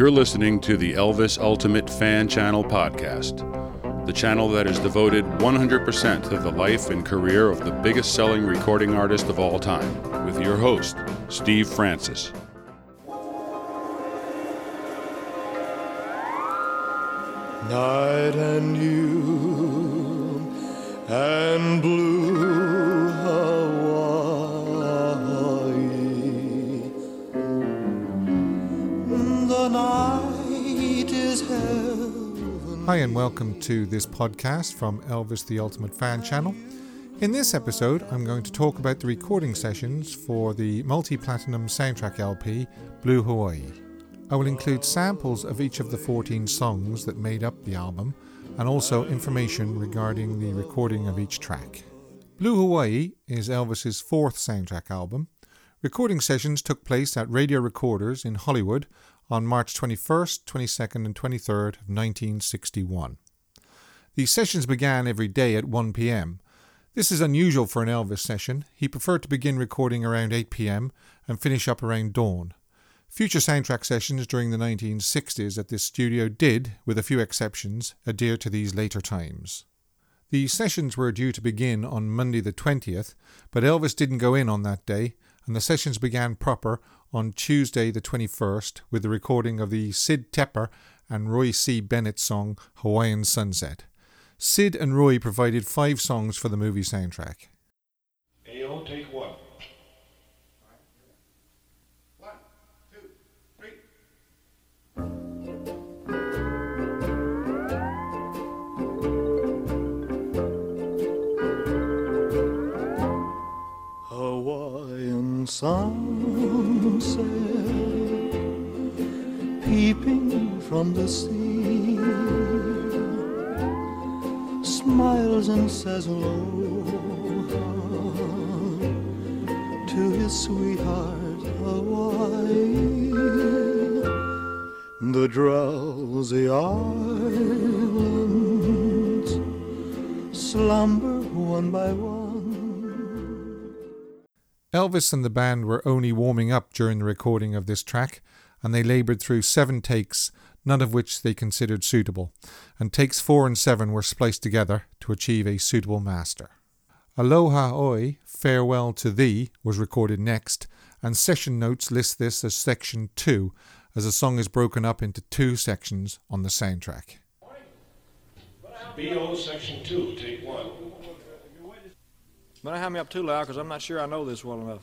You're listening to the Elvis Ultimate Fan Channel podcast, the channel that is devoted 100% to the life and career of the biggest selling recording artist of all time, with your host, Steve Francis. Night and you and blue Hi, and welcome to this podcast from Elvis the Ultimate Fan Channel. In this episode, I'm going to talk about the recording sessions for the multi platinum soundtrack LP Blue Hawaii. I will include samples of each of the 14 songs that made up the album and also information regarding the recording of each track. Blue Hawaii is Elvis's fourth soundtrack album. Recording sessions took place at Radio Recorders in Hollywood on March 21st, 22nd, and 23rd of 1961. These sessions began every day at 1 pm. This is unusual for an Elvis session. He preferred to begin recording around 8 pm and finish up around dawn. Future soundtrack sessions during the 1960s at this studio did, with a few exceptions, adhere to these later times. The sessions were due to begin on Monday the 20th, but Elvis didn't go in on that day, and the sessions began proper on Tuesday the 21st with the recording of the Sid Tepper and Roy C. Bennett song Hawaiian Sunset. Sid and Roy provided five songs for the movie soundtrack. Sunset peeping from the sea smiles and says aloha to his sweetheart Hawaii. The drowsy islands slumber one by one. Elvis and the band were only warming up during the recording of this track, and they laboured through seven takes, none of which they considered suitable, and takes four and seven were spliced together to achieve a suitable master. Aloha Oe, Farewell to Thee, was recorded next, and session notes list this as section 2, as the song is broken up into two sections on the soundtrack. BO, section two, take one. Better have me up too loud because I'm not sure I know this well enough.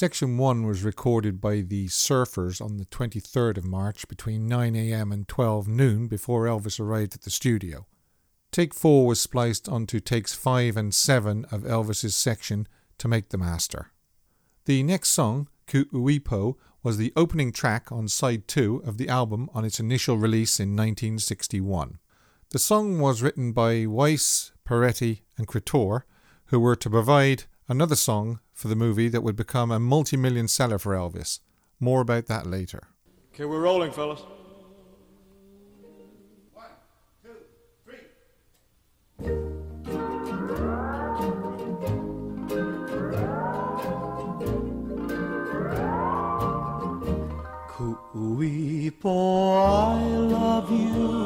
Section 1 was recorded by the Surfers on the 23rd of March between 9am and 12 noon before Elvis arrived at the studio. Take 4 was spliced onto takes 5 and 7 of Elvis's section to make the master. The next song, Ku'uipo, was the opening track on side 2 of the album on its initial release in 1961. The song was written by Weiss, Peretti, and Creatore, who were to provide another song for the movie that would become a multi million seller for Elvis. More about that later. Okay, we're rolling, fellas. One, two, three. Ku'uipo, I love you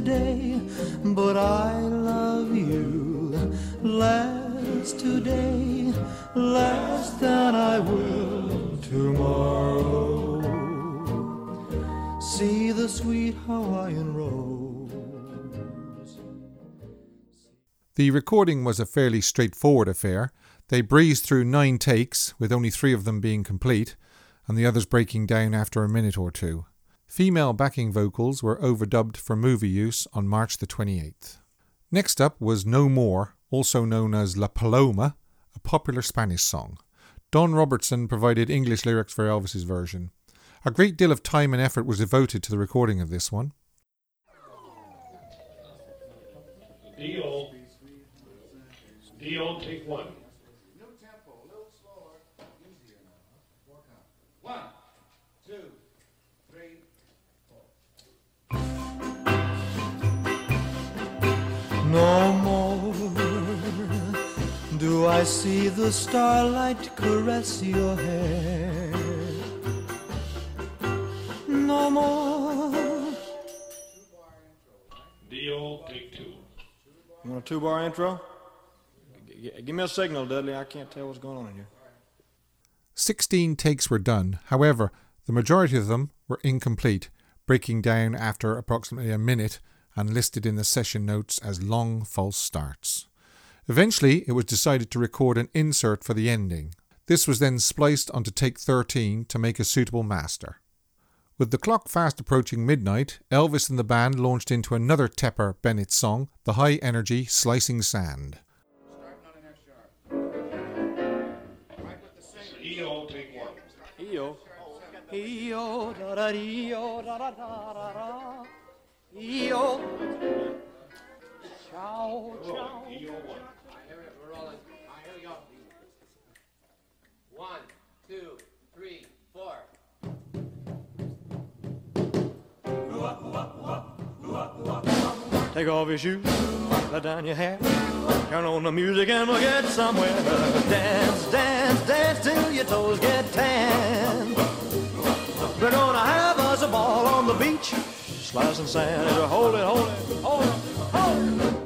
yesterday. But I love you less today, less than I will tomorrow. See the sweet Hawaiian rose. The recording was a fairly straightforward affair. They breezed through nine takes, with only three of them being complete, and the others breaking down after a minute or two. Female backing vocals were overdubbed for movie use on March the 28th. Next up was No More, also known as La Paloma, a popular Spanish song. Don Robertson provided English lyrics for Elvis's version. A great deal of time and effort was devoted to the recording of this one. Dio. Dio, take one. No more do I see the starlight caress your hair. No more. Dio, take two. You want a two bar intro? G- g- give me a signal, Dudley. I can't tell what's going on in here. 16 takes were done, however, the majority of them were incomplete, breaking down after approximately a minute and listed in the session notes as long false starts. Eventually, it was decided to record an insert for the ending. This was then spliced onto take 13 to make a suitable master. With the clock fast approaching midnight, Elvis and the band launched into another Tepper Bennett song, the high energy Slicing Sand. EO. Io. Io. Ciao, ciao. Dio, one. We're rolling. Here we go. One, two, three, four. Take off your shoes, let down your hair, turn on the music and we'll get somewhere. Dance, dance, dance till your toes get tan. We're gonna have us a ball on the beach, slicing sand. Hold it, hold it, hold it, hold it.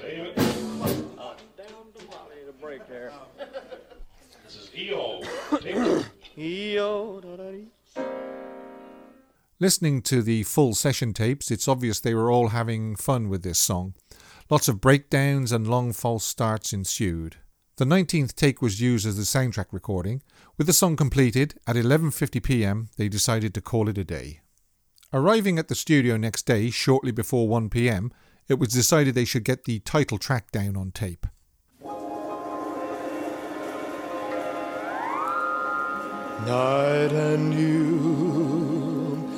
Save it. Down to Molly to break there. This is Dio, take two. EO, da-da-dee. Listening to the full session tapes, it's obvious they were all having fun with this song. Lots of breakdowns and long false starts ensued. The 19th take was used as the soundtrack recording. With the song completed, at 11:50 p.m., they decided to call it a day. Arriving at the studio next day, shortly before 1 p.m., it was decided they should get the title track down on tape. Night and you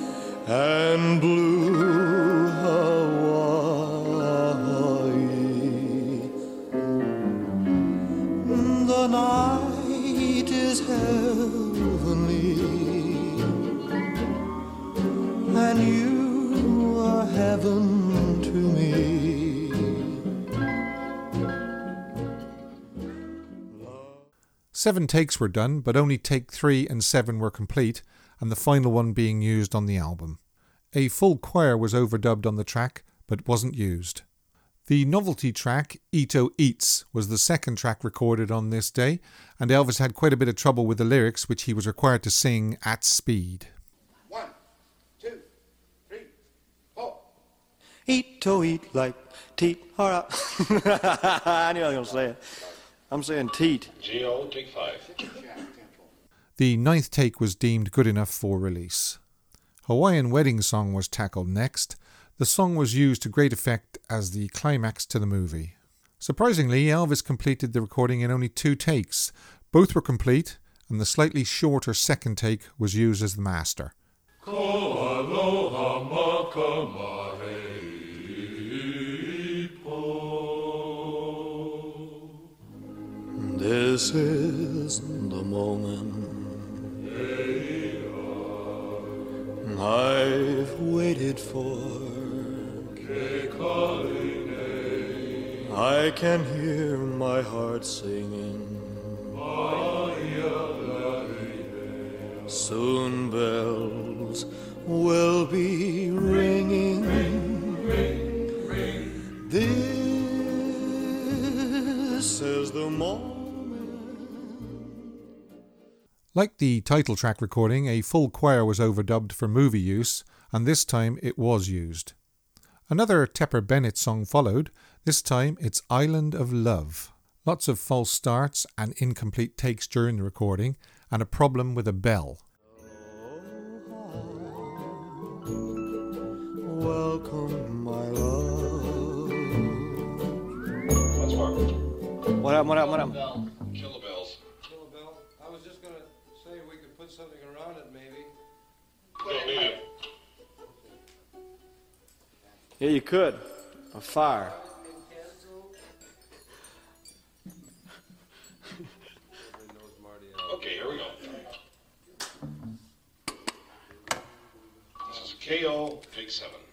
and blue Hawaii. Heaven to me. Seven takes were done, but only take three and seven were complete, and the final one being used on the album. A full choir was overdubbed on the track, but wasn't used. The novelty track, Ito Eats, was the second track recorded on this day, and Elvis had quite a bit of trouble with the lyrics, which he was required to sing at speed. One, two, three, four. Eat to eat like teat. All right. I knew I was going to say it. I'm saying teat. Dio, take five. The ninth take was deemed good enough for release. Hawaiian Wedding Song was tackled next. The song was used to great effect as the climax to the movie. Surprisingly, Elvis completed the recording in only two takes. Both were complete, and the slightly shorter second take was used as the master. This is the moment I've waited for. I can hear my heart singing. Soon bells will be ringing. This is the moment. Like the title track recording, a full choir was overdubbed for movie use, and this time it was used. Another Tepper Bennett song followed, this time it's Island of Love. Lots of false starts and incomplete takes during the recording, and a problem with a bell. Welcome, my love. What's wrong? What up, what up, what up? Yeah, you could. A fire. Okay, here we go. This is KO, take seven.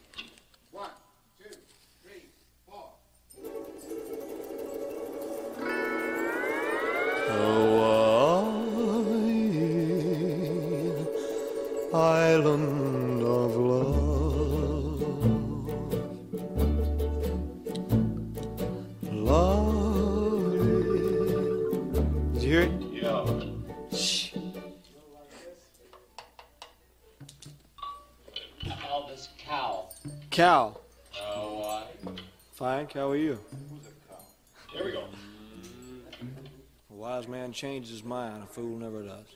Wise man changes his mind. A fool never does.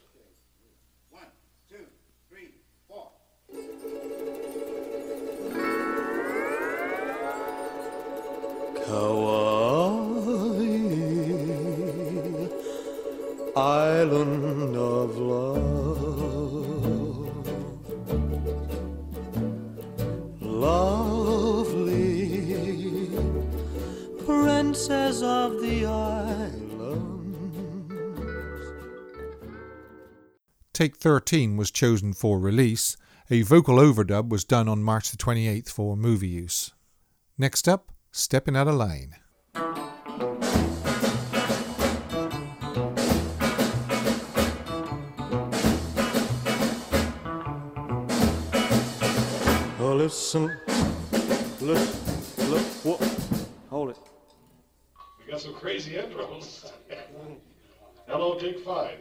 13 was chosen for release. A vocal overdub was done on March the 28th for movie use. Next up, Stepping Out of Line. Oh, listen, listen, look, whoa, hold it. We got some crazy intros. Hello, take five.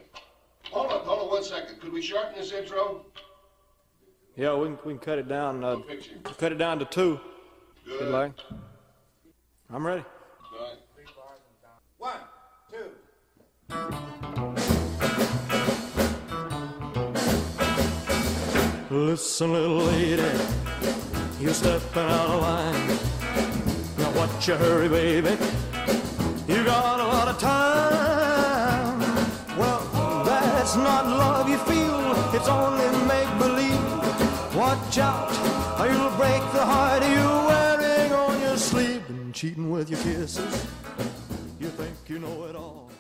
Hold on, hold on one second. Could we shorten this intro? Yeah, we can, we can cut it down. Uh, Picture. cut it down to two. if you'd Good. like. I'm ready. All right. One, two. Listen, little lady, you're stepping out of line. Now watch your hurry, baby. You got a lot That's not love you feel. It's only make believe. Watch out, or you'll break the heart you're wearing on your sleeve and cheating with your kisses. You think you know it all.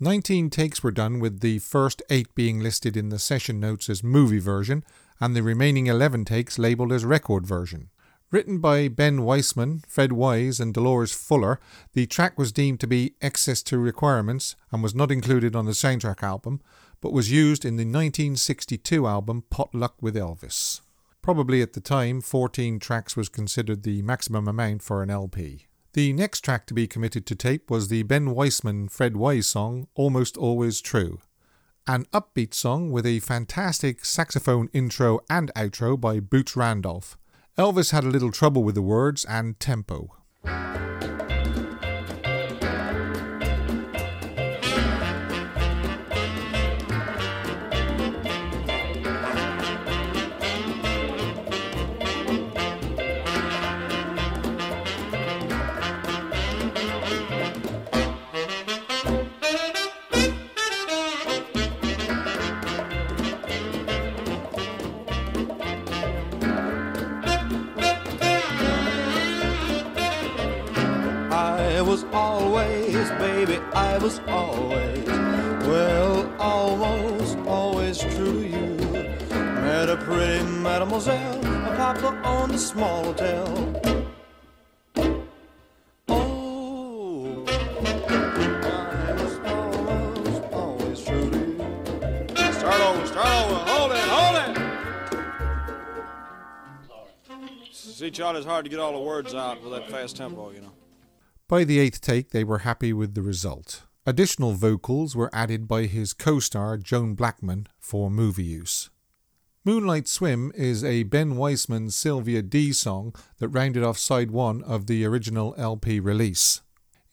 19 takes were done, with the first 8 being listed in the session notes as movie version and the remaining 11 takes labelled as record version. Written by Ben Weisman, Fred Wise, and Dolores Fuller, the track was deemed to be excess to requirements and was not included on the soundtrack album, but was used in the 1962 album Potluck with Elvis. Probably at the time, 14 tracks was considered the maximum amount for an LP. The next track to be committed to tape was the Ben Weisman Fred Wise song Almost Always True. An upbeat song with a fantastic saxophone intro and outro by Boots Randolph. Elvis had a little trouble with the words and tempo. Baby, I was always, well, almost always true to you. Met a pretty mademoiselle, a papa on the small hotel. Oh, I was almost always true to you. Start over, start over, hold it, hold it. See, Charlie, it's hard to get all the words out with that fast tempo, you know. By the eighth take, they were happy with the result. Additional vocals were added by his co star Joan Blackman for movie use. Moonlight Swim is a Ben Weisman Sylvia Dee song that rounded off side one of the original LP release.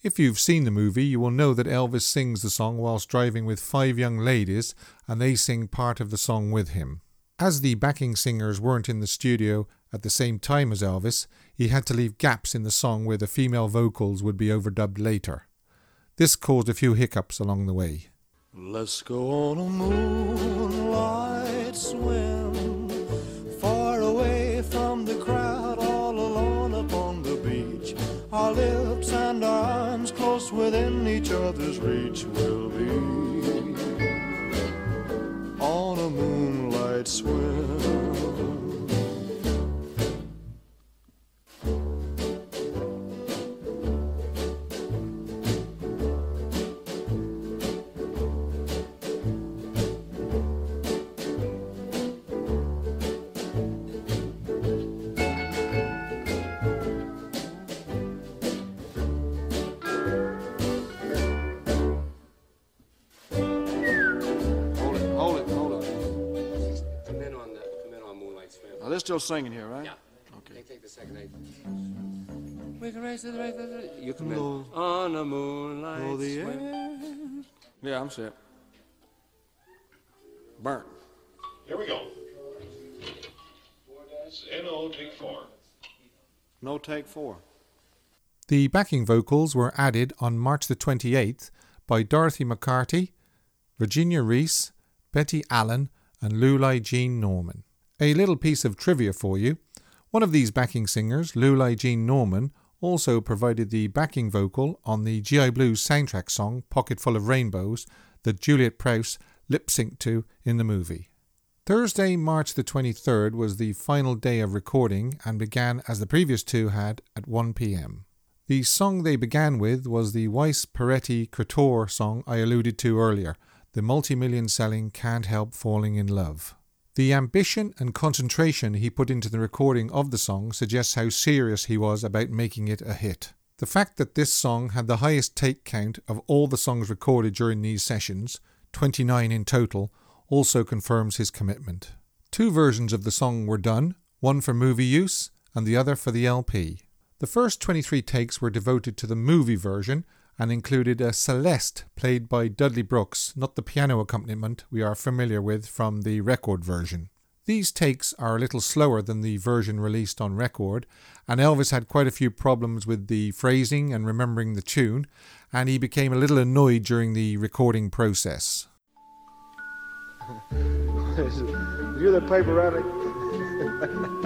If you've seen the movie, you will know that Elvis sings the song whilst driving with five young ladies, and they sing part of the song with him. As the backing singers weren't in the studio at the same time as Elvis, he had to leave gaps in the song where the female vocals would be overdubbed later. This caused a few hiccups along the way. Let's go on a moonlight swim, far away from the crowd, all alone upon the beach. Our lips and our arms close within each other's reach will be still singing here, right? Yeah. Okay. Take, take the second eight. We can raise it right there. You come in. Blow- On a moonlight blow the swim. Yeah, I'm set. Burnt. Here we go. N-O, take four. No take four. The backing vocals were added on March the 28th by Dorothy McCarthy, Virginia Reese, Betty Allen, and Loulie Jean Norman. A little piece of trivia for you. One of these backing singers, Loulie Jean Norman, also provided the backing vocal on the GI Blues soundtrack song Pocket Full of Rainbows that Juliet Prowse lip synced to in the movie. Thursday, March the 23rd was the final day of recording and began as the previous two had at 1 pm. The song they began with was the Weiss Peretti Creatore song I alluded to earlier, the multi million selling Can't Help Falling in Love. The ambition and concentration he put into the recording of the song suggests how serious he was about making it a hit. The fact that this song had the highest take count of all the songs recorded during these sessions, 29 in total, also confirms his commitment. Two versions of the song were done, one for movie use and the other for the LP. The first 23 takes were devoted to the movie version and included a Celeste played by Dudley Brooks, not the piano accompaniment we are familiar with from the record version. These takes are a little slower than the version released on record, and Elvis had quite a few problems with the phrasing and remembering the tune, and he became a little annoyed during the recording process. you hear that paper rattling?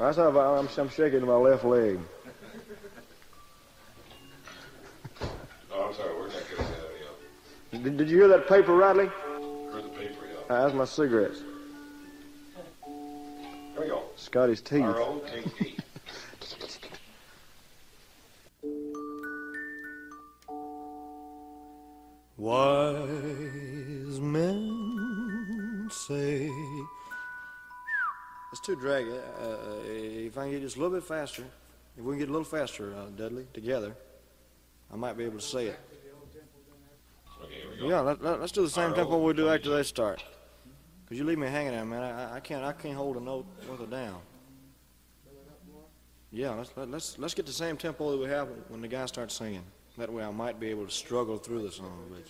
I- I'm, I'm shaking my left leg. Oh, I'm sorry, where'd that get us out of Did, did you hear that paper rattling? Heard the paper, yeah. Uh, that's my cigarettes. Here we go. Scotty's teeth. Too draggy. Uh, uh, if I can get just a little bit faster, if we can get a little faster, uh, Dudley, together, I might be able to say it. Okay, here we go. Yeah, let, us do the same tempo we do after they start. Cause you leave me hanging there, man. I, I- can't. I can't hold a note with it down. Yeah, let's let, let's let's get the same tempo that we have when the guy starts singing. That way, I might be able to struggle through the song. But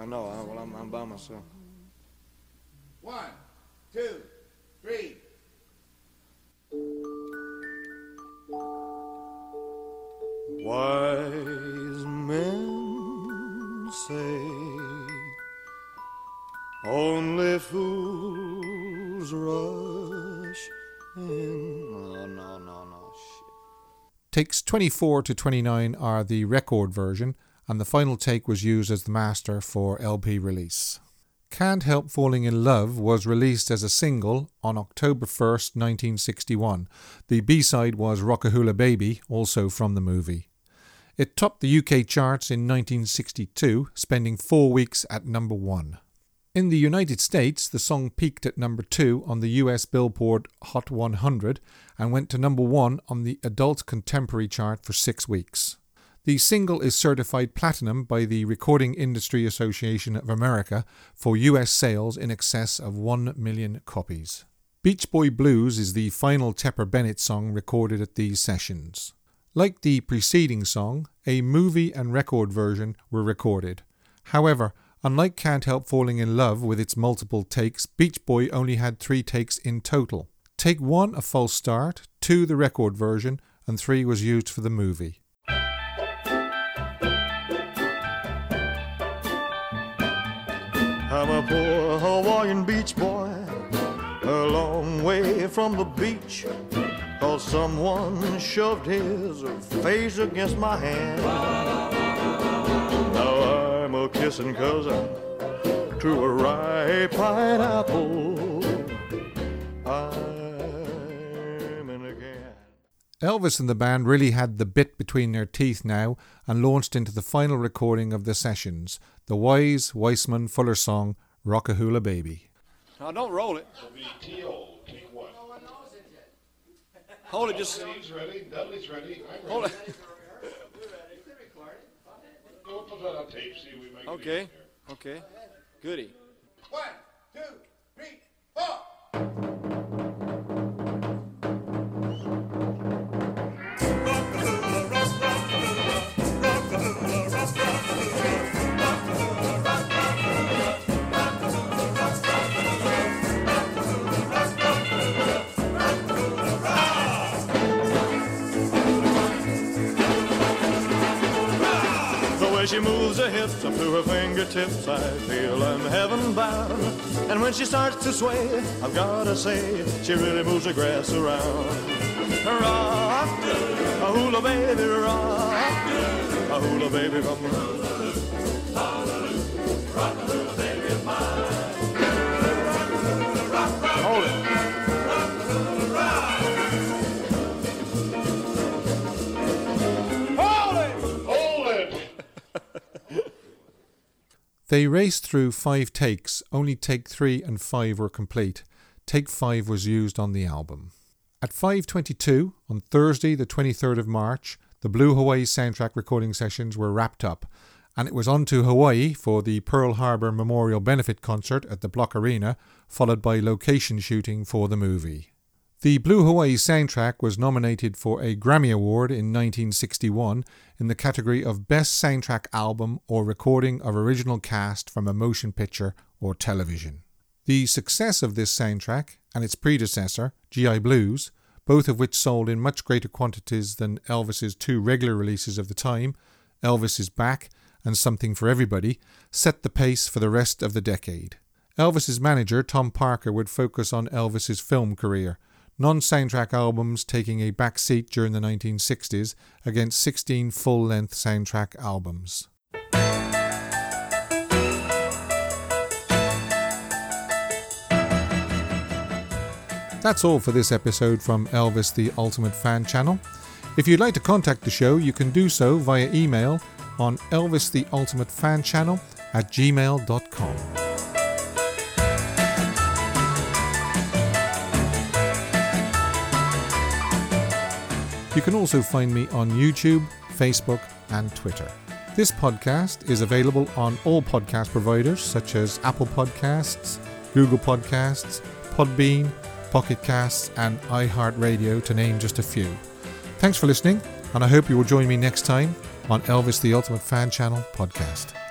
I know. I, well, I'm, I'm by myself. One, two, three. Wise men say only fools rush in. No, no, no, no. Shit. Takes 24 to 29 are the record version, and the final take was used as the master for LP release. Can't Help Falling in Love was released as a single on October 1st, 1961. The B side was Rockahula Baby, also from the movie. It topped the UK charts in 1962, spending four weeks at number one. In the United States, the song peaked at number two on the US Billboard Hot 100 and went to number one on the Adult Contemporary chart for six weeks. The single is certified platinum by the Recording Industry Association of America for US sales in excess of 1 million copies. Beach Boy Blues is the final Tepper Bennett song recorded at these sessions. Like the preceding song, a movie and record version were recorded. However, Unlike Can't Help Falling in Love with its multiple takes, Beach Boy only had three takes in total. Take one, a false start, two, the record version, and three was used for the movie. I'm a poor Hawaiian beach boy, a long way from the beach. Cause someone shoved his face against my hand. Now I'm a kissing cousin to a ripe pineapple. Elvis and the band really had the bit between their teeth now and launched into the final recording of the sessions, the Wise Weisman Fuller song Rockahula Baby. Now don't roll it. It'll be T.O. Take one. Hold it just. Steve's ready. Dudley's ready. I'm ready. Hold it. Go put that on tape. See we make Okay. Okay. Goody. One, two, She moves her hips up to her fingertips, I feel I'm heaven bound. And when she starts to sway, I've gotta say, she really moves the grass around. Rock, a hula baby, rock, a hula baby, come on. They raced through five takes, only take three and five were complete. Take five was used on the album. At 5.22, on Thursday the 23rd of March, the Blue Hawaii soundtrack recording sessions were wrapped up, and it was on to Hawaii for the Pearl Harbor Memorial Benefit Concert at the Bloch Arena, followed by location shooting for the movie. The Blue Hawaii soundtrack was nominated for a Grammy Award in 1961 in the category of Best Soundtrack Album or Recording of Original Cast from a Motion Picture or Television. The success of this soundtrack and its predecessor, GI Blues, both of which sold in much greater quantities than Elvis's two regular releases of the time, Elvis is Back and Something for Everybody, set the pace for the rest of the decade. Elvis's manager, Tom Parker, would focus on Elvis's film career, non soundtrack albums taking a back seat during the 1960s against 16 full length soundtrack albums. That's all for this episode from Elvis the Ultimate Fan channel. If you'd like to contact the show, you can do so via email on Elvis the Ultimate Fan channel at gmail.com. You can also find me on YouTube, Facebook, and Twitter. This podcast is available on all podcast providers such as Apple Podcasts, Google Podcasts, Podbean, Pocket Casts, and iHeartRadio, to name just a few. Thanks for listening, and I hope you will join me next time on Elvis the Ultimate Fan Channel podcast.